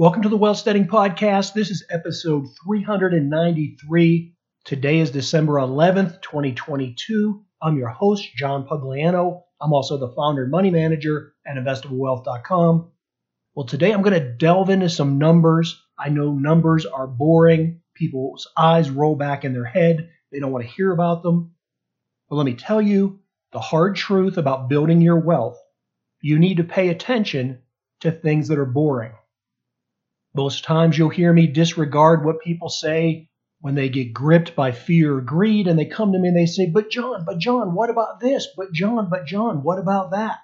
Welcome to the Wealth Studying Podcast. This is episode 393. Today is December 11th, 2022. I'm your host, John Pugliano. I'm also the founder and money manager at investablewealth.com. Well, today I'm going to delve into some numbers. I know numbers are boring. People's eyes roll back in their head. They don't want to hear about them. But let me tell you the hard truth about building your wealth. You need to pay attention to things that are boring. Most times you'll hear me disregard what people say when they get gripped by fear or greed and they come to me and they say, But John, but John, what about this? But John, but John, what about that?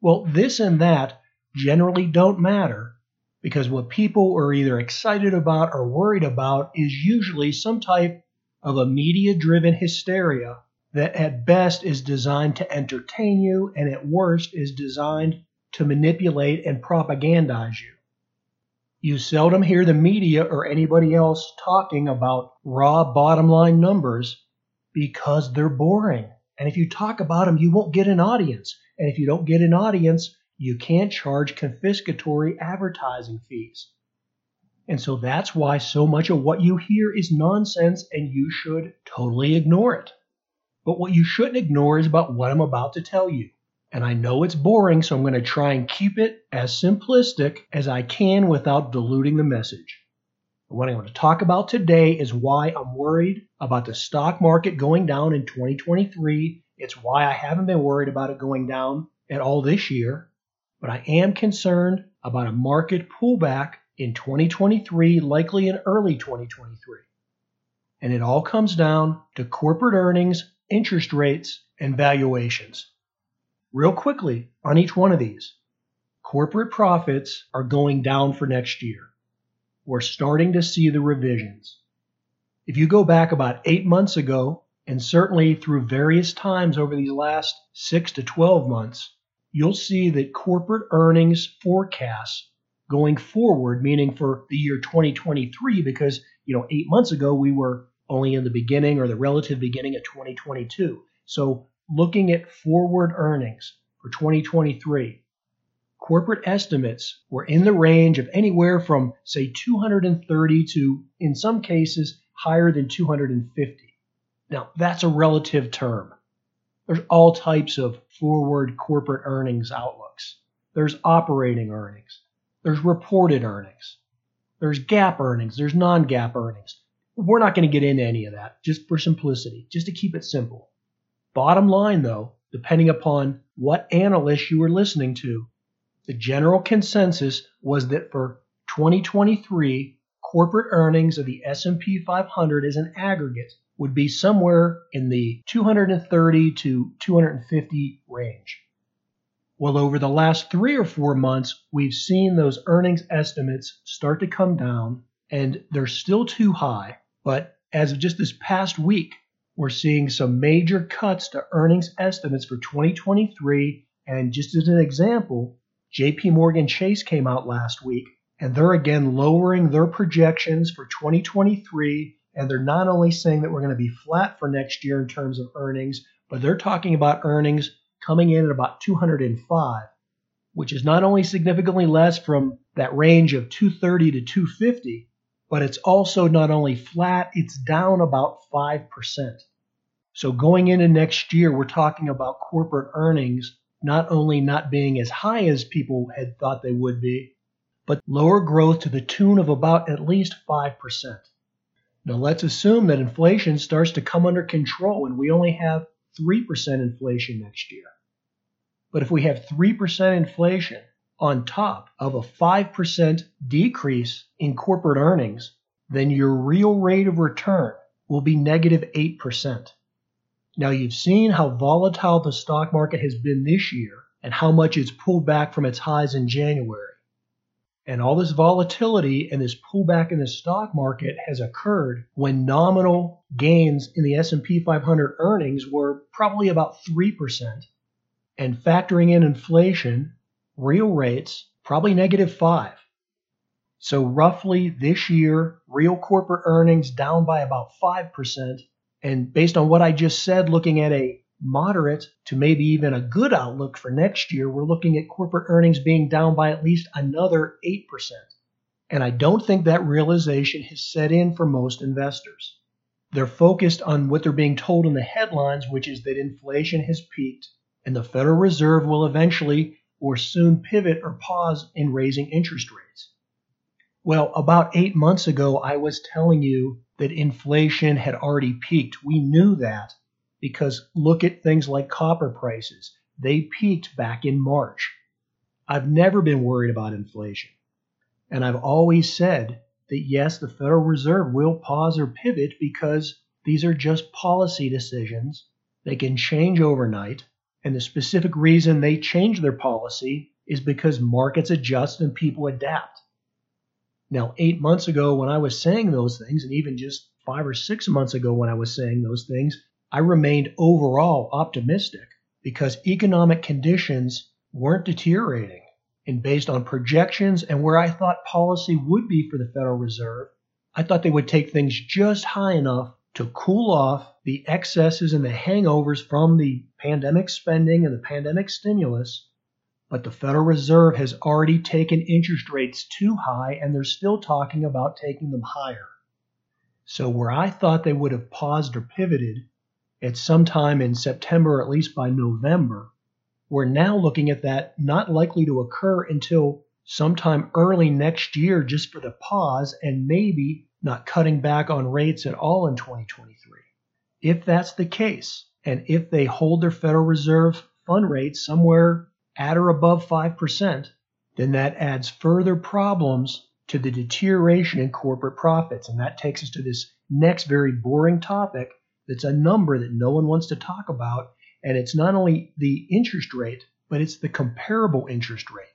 Well, this and that generally don't matter because what people are either excited about or worried about is usually some type of a media driven hysteria that at best is designed to entertain you and at worst is designed to manipulate and propagandize you. You seldom hear the media or anybody else talking about raw bottom line numbers because they're boring. And if you talk about them, you won't get an audience. And if you don't get an audience, you can't charge confiscatory advertising fees. And so that's why so much of what you hear is nonsense and you should totally ignore it. But what you shouldn't ignore is about what I'm about to tell you. And I know it's boring, so I'm going to try and keep it as simplistic as I can without diluting the message. What I'm going to talk about today is why I'm worried about the stock market going down in 2023. It's why I haven't been worried about it going down at all this year, but I am concerned about a market pullback in 2023, likely in early 2023. And it all comes down to corporate earnings, interest rates, and valuations. Real quickly on each one of these, corporate profits are going down for next year. We're starting to see the revisions. If you go back about eight months ago, and certainly through various times over these last six to 12 months, you'll see that corporate earnings forecasts going forward, meaning for the year 2023, because, you know, eight months ago we were only in the beginning or the relative beginning of 2022. So looking at forward earnings for 2023, corporate estimates were in the range of anywhere from, say, 230 to, in some cases, higher than 250. Now, that's a relative term. There's all types of forward corporate earnings outlooks. There's operating earnings. There's reported earnings. There's GAAP earnings. There's non GAAP earnings. We're not going to get into any of that just for simplicity, just to keep it simple. Bottom line, though, depending upon what analyst you were listening to, the general consensus was that for 2023, corporate earnings of the S&P 500 as an aggregate would be somewhere in the 230 to 250 range. Well, over the last three or four months, we've seen those earnings estimates start to come down, and they're still too high. But as of just this past week, we're seeing some major cuts to earnings estimates for 2023. And just as an example, JP Morgan Chase came out last week and they're again lowering their projections for 2023. And they're not only saying that we're going to be flat for next year in terms of earnings, but they're talking about earnings coming in at about 205, which is not only significantly less from that range of 230 to 250, but it's also not only flat, it's down about 5%. So going into next year, we're talking about corporate earnings not only not being as high as people had thought they would be, but lower growth to the tune of about at least 5%. Now let's assume that inflation starts to come under control and we only have 3% inflation next year. But if we have 3% inflation on top of a 5% decrease in corporate earnings, then your real rate of return will be negative 8%. Now, you've seen how volatile the stock market has been this year and how much it's pulled back from its highs in January. And all this volatility and this pullback in the stock market has occurred when nominal gains in the S&P 500 earnings were probably about 3%. And factoring in inflation, real rates probably negative 5. So roughly this year, real corporate earnings down by about 5% and based on what I just said, looking at a moderate to maybe even a good outlook for next year, we're looking at corporate earnings being down by at least another 8%. And I don't think that realization has set in for most investors. They're focused on what they're being told in the headlines, which is that inflation has peaked and the Federal Reserve will eventually or soon pivot or pause in raising interest rates. Well, about eight months ago, I was telling you that inflation had already peaked. We knew that because look at things like copper prices. They peaked back in March. I've never been worried about inflation. And I've always said that yes, the Federal Reserve will pause or pivot because these are just policy decisions. They can change overnight. And the specific reason they change their policy is because markets adjust and people adapt. Now, eight months ago, when I was saying those things, and even just five or six months ago when I was saying those things, I remained overall optimistic because economic conditions weren't deteriorating. And based on projections and where I thought policy would be for the Federal Reserve, I thought they would take things just high enough to cool off the excesses and the hangovers from the pandemic spending and the pandemic stimulus. But the Federal Reserve has already taken interest rates too high and they're still talking about taking them higher. So, where I thought they would have paused or pivoted at some time in September, or at least by November, we're now looking at that not likely to occur until sometime early next year, just for the pause and maybe not cutting back on rates at all in 2023. If that's the case, and if they hold their Federal Reserve fund rate somewhere at or above 5%, then that adds further problems to the deterioration in corporate profits. And that takes us to this next very boring topic that's a number that no one wants to talk about, and it's not only the interest rate, but it's the comparable interest rate.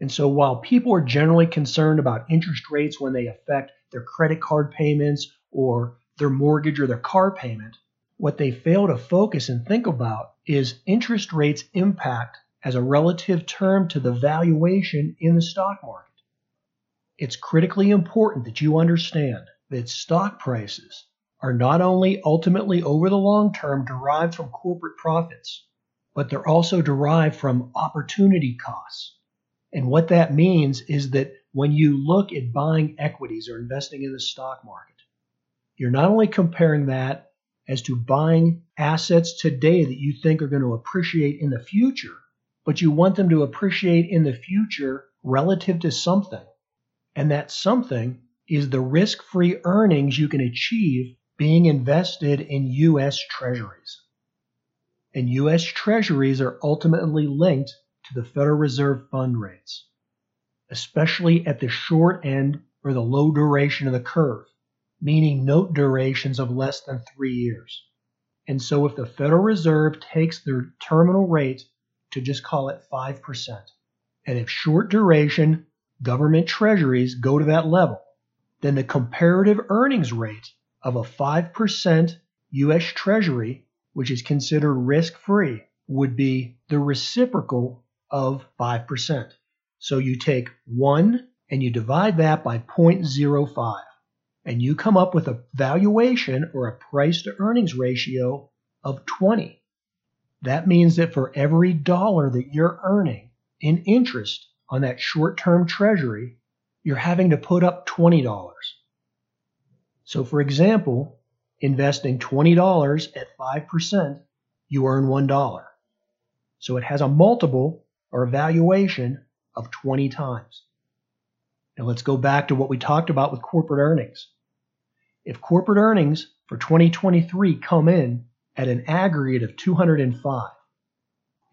And so while people are generally concerned about interest rates when they affect their credit card payments or their mortgage or their car payment, what they fail to focus and think about is interest rates impact as a relative term to the valuation in the stock market. It's critically important that you understand that stock prices are not only ultimately over the long term derived from corporate profits, but they're also derived from opportunity costs. And what that means is that when you look at buying equities or investing in the stock market, you're not only comparing that as to buying assets today that you think are going to appreciate in the future, but you want them to appreciate in the future relative to something. And that something is the risk free earnings you can achieve being invested in U.S. Treasuries. And U.S. Treasuries are ultimately linked to the Federal Reserve fund rates, especially at the short end or the low duration of the curve, meaning note durations of less than three years. And so if the Federal Reserve takes their terminal rate to just call it 5%, and if short duration government treasuries go to that level, then the comparative earnings rate of a 5% U.S. Treasury, which is considered risk free, would be the reciprocal of 5%. So you take 1 and you divide that by 0.05, and you come up with a valuation or a price to earnings ratio of 20. That means that for every dollar that you're earning in interest on that short term treasury, you're having to put up $20. So, for example, investing $20 at 5%, you earn $1. So it has a multiple or a valuation of 20 times. Now let's go back to what we talked about with corporate earnings. If corporate earnings for 2023 come in at an aggregate of 205,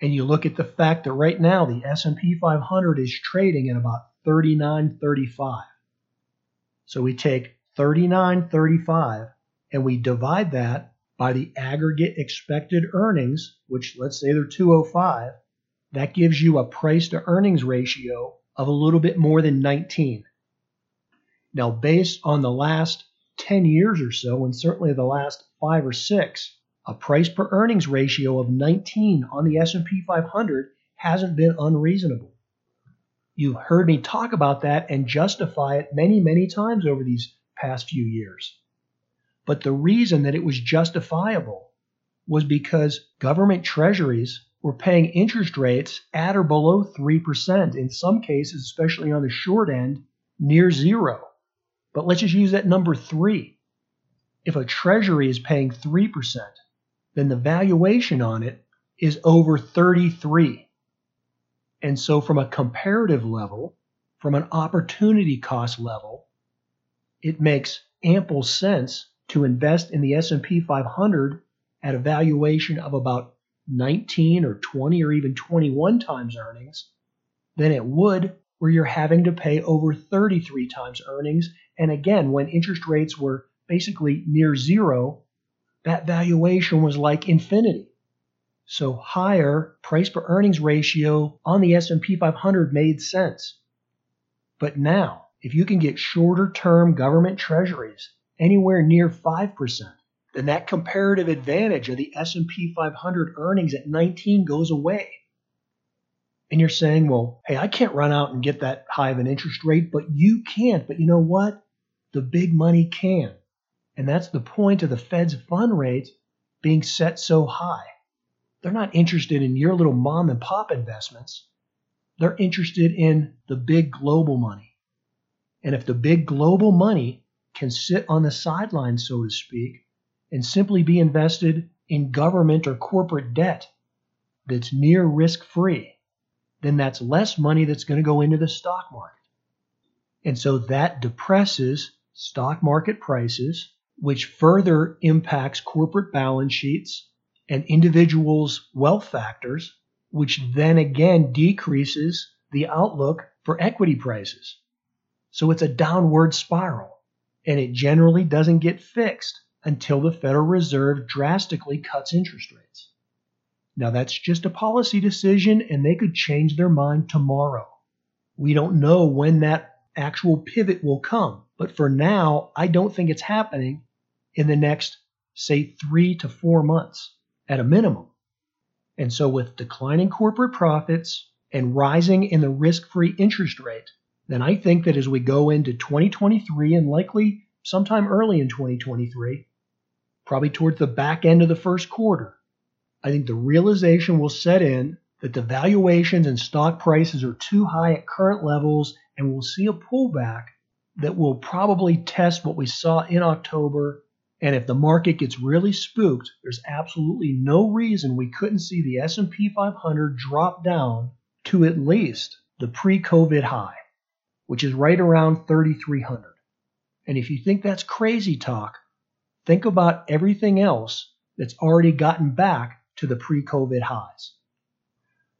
and you look at the fact that right now the S&P 500 is trading at about 39.35. So we take 39.35 and we divide that by the aggregate expected earnings, which let's say they're 205, that gives you a price to earnings ratio of a little bit more than 19. Now, based on the last 10 years or so, and certainly the last five or six, a price per earnings ratio of 19 on the S&P 500 hasn't been unreasonable. You've heard me talk about that and justify it many, many times over these past few years. But the reason that it was justifiable was because government treasuries were paying interest rates at or below 3%, in some cases, especially on the short end, near zero. But let's just use that number three. If a treasury is paying 3%, then the valuation on it is over 33. And so from a comparative level, from an opportunity cost level, it makes ample sense to invest in the S&P 500 at a valuation of about 19 or 20 or even 21 times earnings than it would where you're having to pay over 33 times earnings. And again, when interest rates were basically near zero, that valuation was like infinity. So higher price per earnings ratio on the S&P 500 made sense. But now, if you can get shorter term government treasuries anywhere near 5%, then that comparative advantage of the S&P 500 earnings at 19 goes away. And you're saying, well, hey, I can't run out and get that high of an interest rate, but you can't. But you know what? The big money can. And that's the point of the Fed's fund rate being set so high. They're not interested in your little mom and pop investments. They're interested in the big global money. And if the big global money can sit on the sidelines, so to speak, and simply be invested in government or corporate debt that's near risk free, then that's less money that's going to go into the stock market. And so that depresses stock market prices, which further impacts corporate balance sheets and individuals' wealth factors, which then again decreases the outlook for equity prices. So it's a downward spiral, and it generally doesn't get fixed until the Federal Reserve drastically cuts interest rates. Now, that's just a policy decision, and they could change their mind tomorrow. We don't know when that actual pivot will come, but for now, I don't think it's happening in the next, say, three to four months at a minimum. And so, with declining corporate profits and rising in the risk free interest rate, then I think that as we go into 2023 and likely sometime early in 2023, probably towards the back end of the first quarter, I think the realization will set in that the valuations and stock prices are too high at current levels, and we'll see a pullback that will probably test what we saw in October and if the market gets really spooked, there's absolutely no reason we couldn't see the S&P 500 drop down to at least the pre-COVID high, which is right around 3300. And if you think that's crazy talk, think about everything else that's already gotten back to the pre-COVID highs.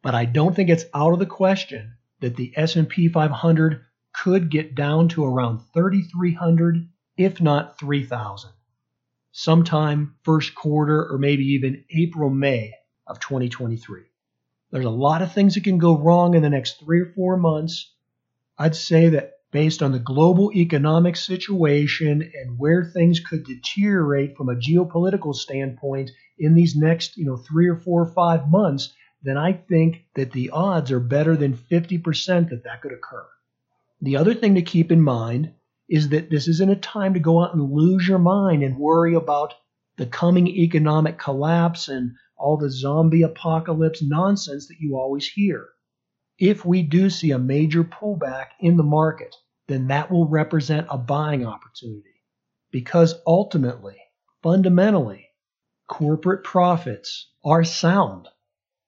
But I don't think it's out of the question that the S&P 500 could get down to around 3300 if not 3000 sometime first quarter or maybe even April, May of 2023. There's a lot of things that can go wrong in the next three or four months. I'd say that based on the global economic situation and where things could deteriorate from a geopolitical standpoint in these next, you know, three or four or five months, then I think that the odds are better than 50% that that could occur. The other thing to keep in mind is that this isn't a time to go out and lose your mind and worry about the coming economic collapse and all the zombie apocalypse nonsense that you always hear. If we do see a major pullback in the market, then that will represent a buying opportunity. Because ultimately, fundamentally, corporate profits are sound,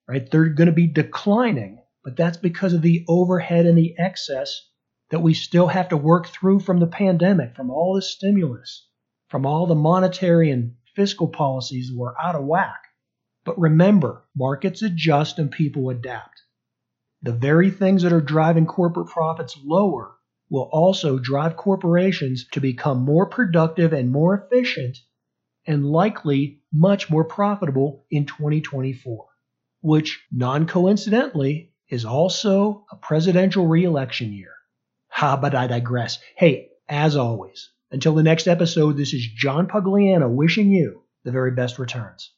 right? They're going to be declining, but that's because of the overhead and the excess that we still have to work through from the pandemic, from all the stimulus, from all the monetary and fiscal policies that were out of whack. But remember, markets adjust and people adapt. The very things that are driving corporate profits lower will also drive corporations to become more productive and more efficient and likely much more profitable in 2024, which non coincidentally is also a presidential reelection year. Ha, but I digress. Hey, as always, until the next episode, this is John Pugliano wishing you the very best returns.